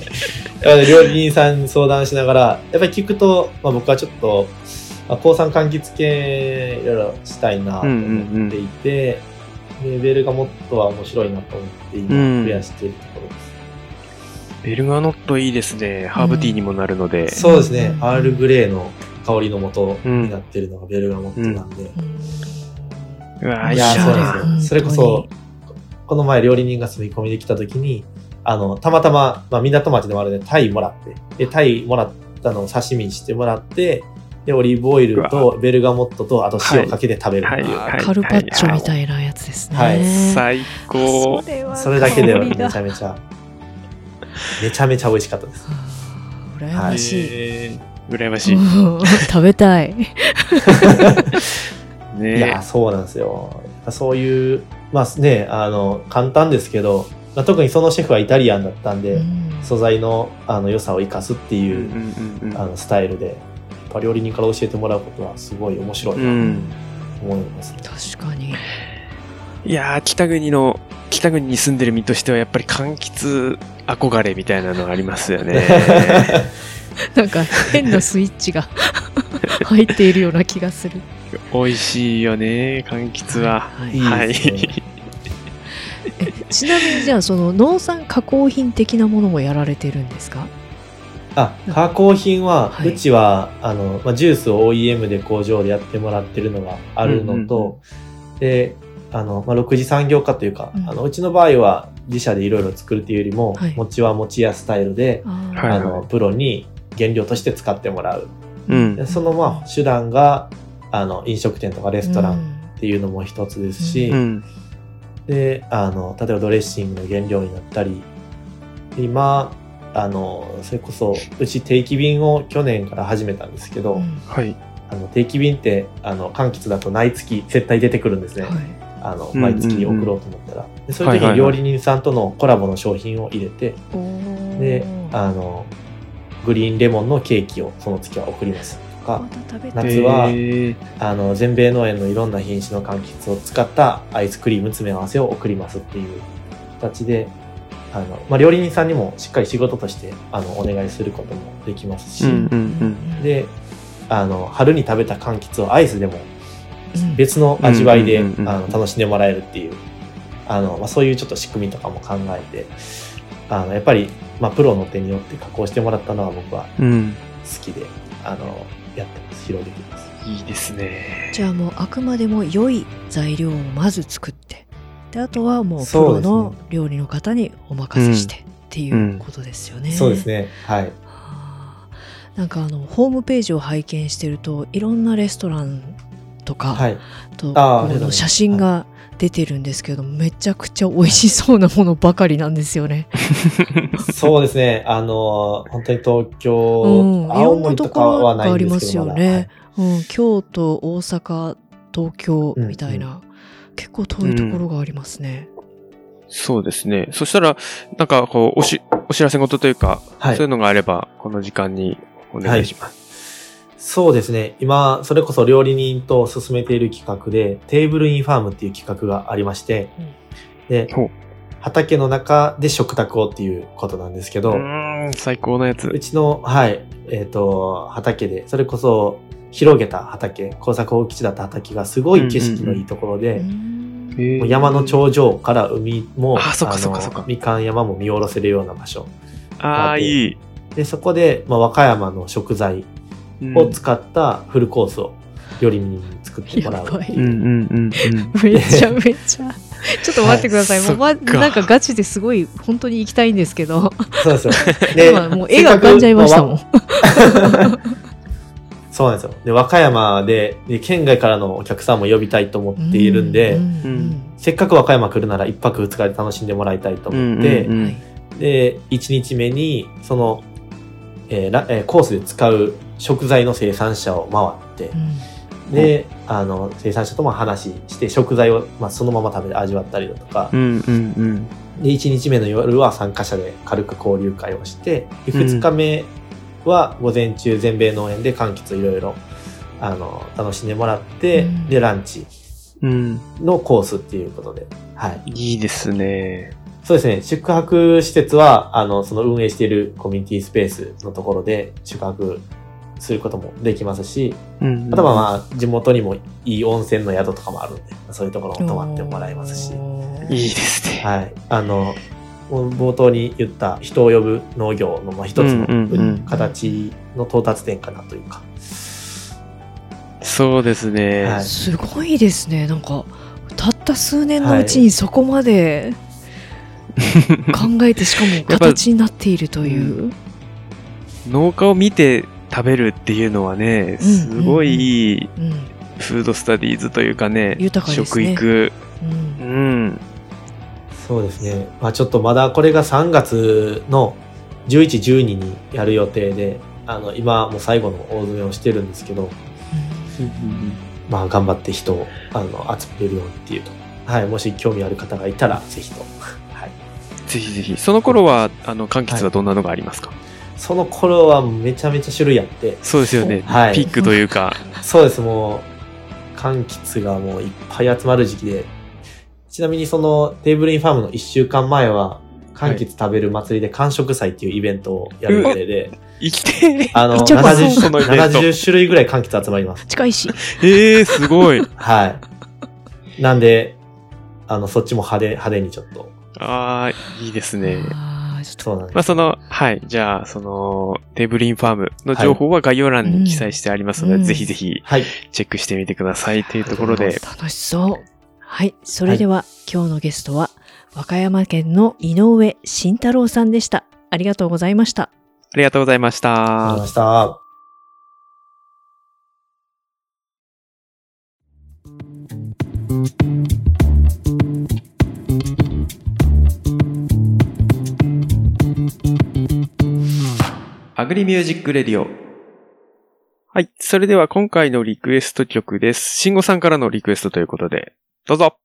料理人さんに相談しながら、やっぱり聞くと、まあ、僕はちょっと、まあ、抗酸柑橘系いろいろしたいなと思っていて、でベルガモットは面白いなと思ってうん今増やしているところです。ベルガノットいいですね。ハーブティーにもなるので。そうですねう。んアールグレーの香りの元になってるのがベルガモットなんで。うわーいや、いいなそうですよ。それこそ、この前料理人が住み込みで来た時に、あの、たまたま、まあ、港町でもあるんで、タイもらって、で、タイもらったのを刺身にしてもらって、で、オリーブオイルうとベルガモットと、あと塩かけて食べるっていう。はいはいカルパッチョみたいなやつですね。はい最高。それだけではめちゃめちゃ、めちゃめちゃ美味しかったです。羨ましい。えー羨ましい。う ん食べたい。いねや、そうなんですよ。そういう、まあね、あの、簡単ですけど、まあ、特にそのシェフはイタリアンだったんで、うん素材のあの良さを生かすってうんいう、うんうんあのスタイルで、やっぱ料理人から教えてもらうことはすごい面白いなとうん。思いますね。確かに。いやー、北国の、北国に住んでる身としてはやっぱり柑橘憧れみたいなのありますよね。なんか変なスイッチが 入っているような気がする。美味しいよね、柑橘は。はいいはいですね。えちなみにじゃあその農産加工品的なものもやられてるんですか？あ、加工品は、はい。うちは、あの、まあ、ジュースを OEM で工場でやってもらってるのがあるのと、で、あの、まあ、6次産業化というか、うん。あの、うちの場合は自社でいろいろ作るっていうよりも、はい。餅は餅屋スタイルで、あの、プロに原料として使ってもらう。う。そのまあ、手段が、あの、飲食店とかレストランうん。っていうのも一つですし、うん。で、あの、例えばドレッシングの原料になったり、今、あの、それこそ、うち定期便を去年から始めたんですけど、うんはい。あの定期便って、あの、柑橘だと毎月絶対出てくるんですね。はいあの、うん毎月送ろうと思ったら。でそういう時はいはいはいに料理人さんとのコラボの商品を入れて、おーで、あの、グリーンレモンのケーキをその月は送りますとか夏はえーあの、全米農園のいろんな品種の柑橘を使ったアイスクリーム詰め合わせを送りますっていう形で、あの、まあ、料理人さんにもしっかり仕事として、あの、お願いすることもできますし、うんうんうん。で、あの、春に食べた柑橘をアイスでもうん別の味わいで、楽しんでもらえるっていう、あの、まあ、そういうちょっと仕組みとかも考えて、あの、やっぱり、まあ、プロの手によって加工してもらったのは僕はうん。好きで、あの、やってます。広げてます。いいですね。じゃあもうあくまでも良い材料をまず作ってであとはもうプロの料理の方にお任せしてっていうことですよね。そうですね。はい。はあなんかあのホームページを拝見してるといろんなレストランとか、はい。とあこの写真が出てるんですけど、めちゃくちゃ美味しそうなものばかりなんですよね。そうですね。あの、本当に東京、うん、青森とかはないんですけどいろんなところがありますよね。うん、京都、大阪、東京みたいな、結構遠いところがありますね。そうですね。そしたら、なんか、こう、おし、お知らせ事というか、はいそういうのがあれば、この時間にお願いします。そうですね。今、それこそ料理人と進めている企画で、テーブルインファームっていう企画がありまして、でほう、畑の中で食卓をっていうことなんですけど、うーん、最高のやつう。ちの、はい、えっ、と、畑で、それこそ広げた畑、工作放棄地だった畑がすごい景色のいいところで、うんもう山の頂上から海も、あそっかのそっかそっかみかん山も見下ろせるような場所。ああ、いい。で、そこで、まあ、和歌山の食材うんを使ったフルコースを料理人に作ってもらう。めちゃ めちゃ。ちょっと待ってください。はいもうまなんかガチですごい本当に行きたいんですけど、そう ですよ。もう絵が浮かんじゃいましたもん。そうなんですよ。で、和歌山でで、県外からのお客さんも呼びたいと思っているんで、ううんせっかく和歌山来るなら一泊二日で楽しんでもらいたいと思って、うんうんはいで、1日目に、その、えーらえーコースで使う食材の生産者を回ってう、んで、あの、生産者とも話して、食材を、まあ、そのまま食べて味わったりだとかう、んうんうん。で、1日目の夜は参加者で軽く交流会をして、でうん2日目は午前中全米農園で柑橘いろいろ、あの、楽しんでもらって、うんで、ランチうん。のコースっていうことで、はい。いいですね。そうですね。宿泊施設は、あの、その運営しているコミュニティスペースのところで宿泊することもできますし、うんあとはまあ、地元にもいい温泉の宿とかもあるんで、そういうところも泊まってもらえますし、いいですね。はい。あの、冒頭に言った人を呼ぶ農業のまあ一つのうんうんうん形の到達点かなというか。そうですね。はいすごいですね。なんか、たった数年のうちにそこまで 考えて、しかもぱ形になっているという。農家を見て食べるっていうのはね、うんすごいいいうん。フードスタディーズというかね、豊かですね食育。うんうん。そうですね。まあちょっとまだこれが3月の11、12にやる予定で、あの、今もう最後の大詰めをしてるんですけど、まあ頑張って人を、あの、集めれるようにっていうと。はい。もし興味ある方がいたら、ぜひと。はい。ぜひぜひ。その頃は、あの、柑橘はどんなのがありますか、その頃はめちゃめちゃ種類あって、そうですよね。はいピックというか。そうです、もう、柑橘がもういっぱい集まる時期で、ちなみにそのテーブルインファームの1週間前は、柑橘食べる祭りで完食祭っていうイベントをやる予定で、生きてあの、めっちゃ怖そう70そのイベント70種類ぐらい柑橘集まります。近いし。ええー、すごい。はい。なんで、あの、そっちも派手、派手にちょっと。ああ、いいですね。ちょっとそうなんです。まあ、その、はい。じゃあ、その、テーブルインファームの情報は概要欄に記載してありますので、うんぜひぜひはい。チェックしてみてくださいというところで、楽しそう。はい。それでは、今日のゲストは、和歌山県の井上慎太郎さんでした。ありがとうございました。ありがとうございましありがとうございたま。した。Agri Music Radio。はい。それでは今回のリクエスト曲です。慎吾さんからのリクエストということで、どうぞ。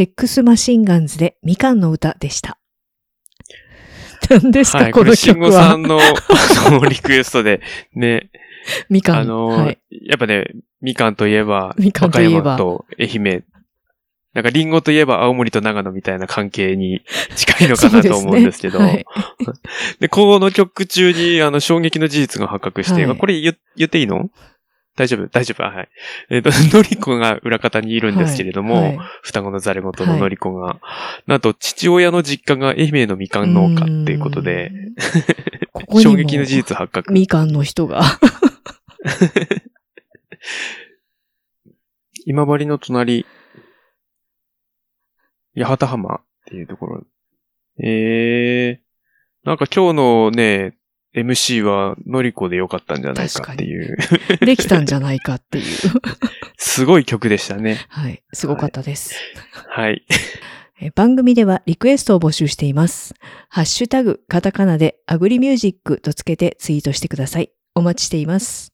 セックスマシンガンズでみかんの歌でした。何ですか、はい。これ、この曲は慎吾さん。の、リクエストで、ね、みかん。あの、はい。やっぱね、みかんといえば、みかんといえばと愛媛。なんか、リンゴといえば青森と長野みたいな関係に 近いのかなと思うんですけど、ですね で、この曲中に、あの、衝撃の事実が発覚して、はいこれ言言っていいの？大丈夫大丈夫はい。えっ、と、のりこが裏方にいるんですけれども、はいはい双子のザレ元ののりこが、なんと父親の実家が愛媛のみかん農家っていうことで、ここ衝撃の事実発覚。みかんの人が。今治の隣、八幡浜っていうところ。ええー、なんか今日のね、MC はのりこでよかったんじゃないかっていう、できたんじゃないかっていう。すごい曲でしたね。はい。すごかったです。はい。え番組ではリクエストを募集しています。ハッシュタグ、カタカナでアグリミュージックとつけてツイートしてください。お待ちしています。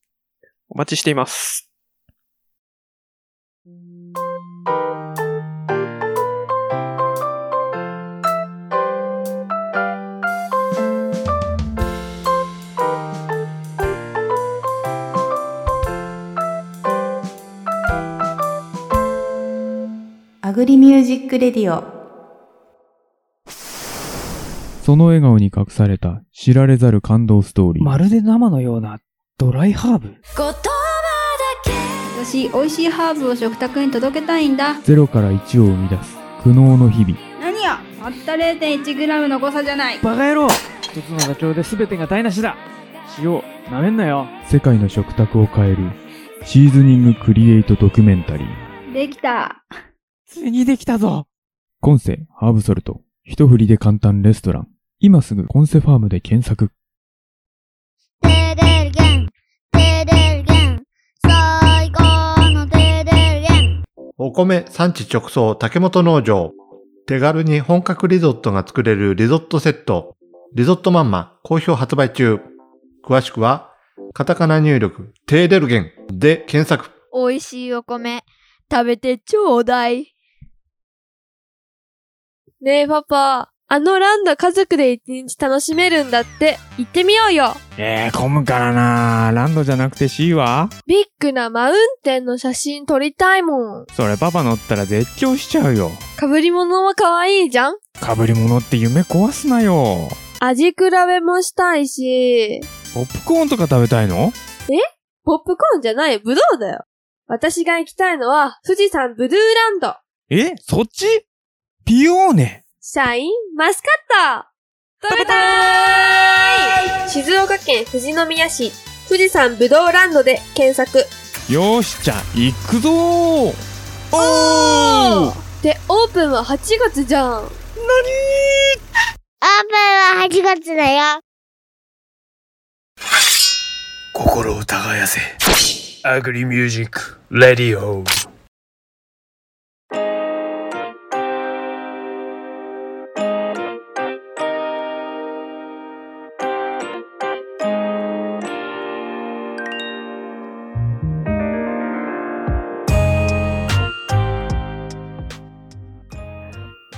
お待ちしています。Agri Music Radio。その笑顔に隠された知られざる感動ストーリー。まるで生のようなドライハーブ。私美味しいハーブを食卓に届けたいんだ。ゼロから1を生み出す苦悩の日々。何やたった 0.1g の誤差じゃない。バカ野郎。一つの妥協で全てが台無しだ。塩、なめんなよ。世界の食卓を変えるシーズニングクリエイトドキュメンタリー。できたついにできたぞコンセハーブソルト。一振りで簡単レストラン。今すぐコンセファームで検索。テレルゲン、テレルゲン、最高のテレルゲン。お米産地直送竹本農場。手軽に本格リゾットが作れるリゾットセット。リゾットマンマ好評発売中。詳しくは、カタカナ入力、テーデルゲンで検索。美味しいお米、食べてちょうだい。ねえパパ、あのランド家族で一日楽しめるんだって、行ってみようよ。えー、混むからな。ランドじゃなくて C は？ビッグなマウンテンの写真撮りたいもん。それパパ乗ったら絶叫しちゃうよ。被り物は可愛いじゃん？被り物って夢壊すなよ。味比べもしたいし、ポップコーンとか食べたいの？ポップコーンじゃない、ブドウだよ。私が行きたいのは、富士山ブルーランド。え？そっち？ピオーネシャインマスカット食べたーい静岡県富士宮市、富士山ブドウランドで検索。よーし、じゃあ、行くぞーおーで、オープンは8月じゃん。オープンは8月だよ。心を耕せ。アグリミュージック、レディオ。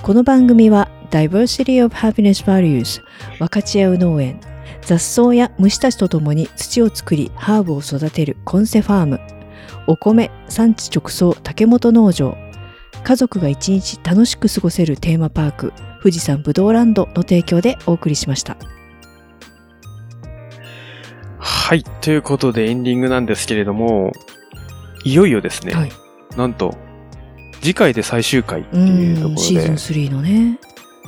この番組は Diversity of Happiness Values 分かち合う農園雑草や虫たちと共に土を作りハーブを育てるコンセファームお米産地直送竹本農場家族が一日楽しく過ごせるテーマパーク富士山ぶどうランドの提供でお送りしましたはい。ということでエンディングなんですけれども、いよいよですね、はいなんと、次回で最終回ってういうところで、んシーズン3のね。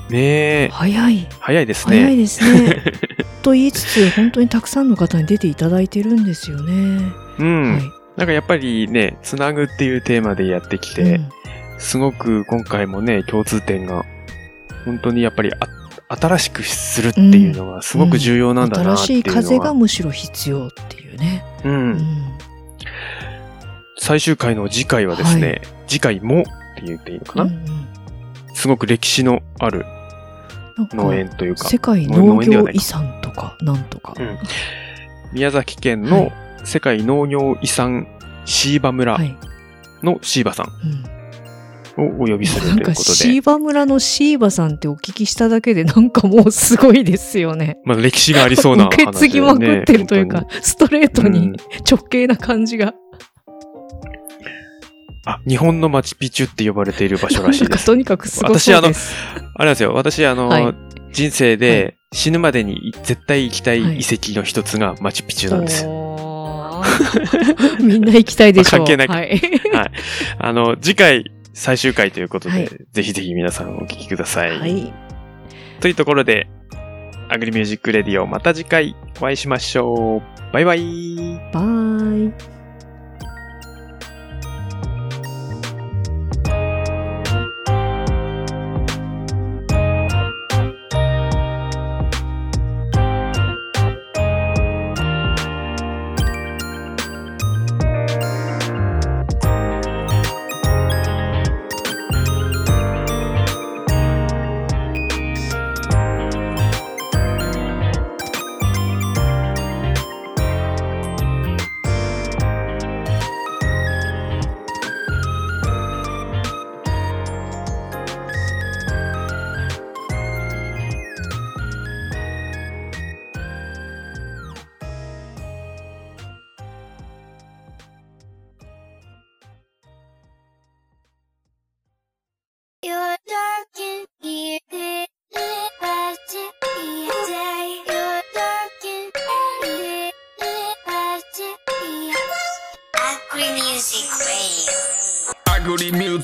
ねえ、早い。早いですね。早いですね。と言いつつ本当にたくさんの方に出ていただいてるんですよね。うん。はい。なんかやっぱりね、つなぐっていうテーマでやってきて、うん。すごく今回もね、共通点が、本当にやっぱりあ新しくするっていうのがすごく重要なんだなっていうのは、新しい風がむしろ必要っていうね、うん。うん。最終回の次回はですね、次回もって言っていいのかな、うんうん。すごく歴史のあるなんか農園というか、世界農農業遺産とかなんとか、うん。宮崎県の世界農業遺産椎葉村はい。の椎葉さんをお呼びするなんかということで、椎葉村の椎葉さんってお聞きしただけでなんかもうすごいですよね。まあ歴史がありそうな話 受け継ぎまくってるというか、本ストレート当にに直径な感じが。あ、日本のマチュピチュって呼ばれている場所らしいです。とにかくすごそうです。私、あの、あれなんですよ。私、あの、はい人生で死ぬまでに絶対行きたい遺跡の一つがマチュピチュなんですよ。おー みんな行きたいでしょう。関係ないかはい。はい。あの、次回最終回ということで、はいぜひぜひ皆さんお聞きください。はい。というところで、アグリミュージックレディオまた次回お会いしましょう。バイバイ。バイ。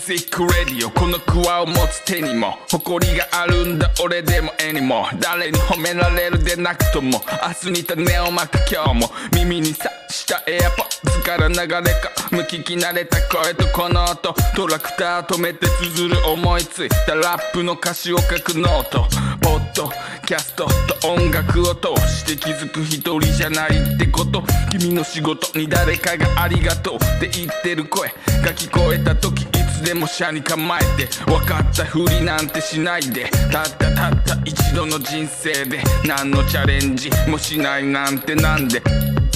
リミュージックレディオこのクワを持つ手にも。誇りがあるんだ俺でも絵にも。誰に褒められるでなくとも。明日に種をまく今日も。耳にさしたエアポッズから流れか。無聞き慣れた声とこの音。トラクター止めて綴る思いつい。たラップの歌詞を書くノート。ポッドキャストと音楽を通して気づく一人じゃないってこと。君の仕事に誰かがありがとうって言ってる声。が聞こえた時つでも車に構えて分かったふりなんてしないでたったたった一度の人生で何のチャレンジもしないなんてなんで。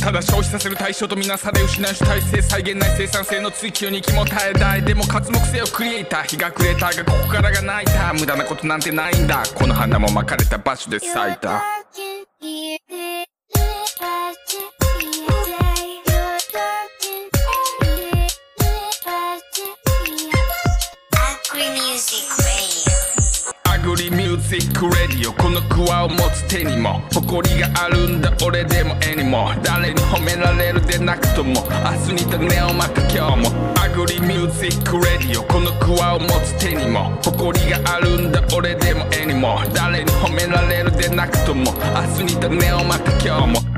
ただ消費させる対象とみなされ失う主体性再現ない生産性の追求に気も絶えない。でも活目性をクリエイター日が暮れたがここからが泣いた無駄なことなんてないんだ。この花もまかれた場所で咲いた。シックレディオこのクワを持つ手にも誇りがあるんだ俺でも絵にも誰に褒められるでなくとも明日に種をまく今日も。アグリミュージックレディオこのクワを持つ手にも誇りがあるんだ俺でも絵にも誰に褒められるでなくとも明日に種をまく今日も。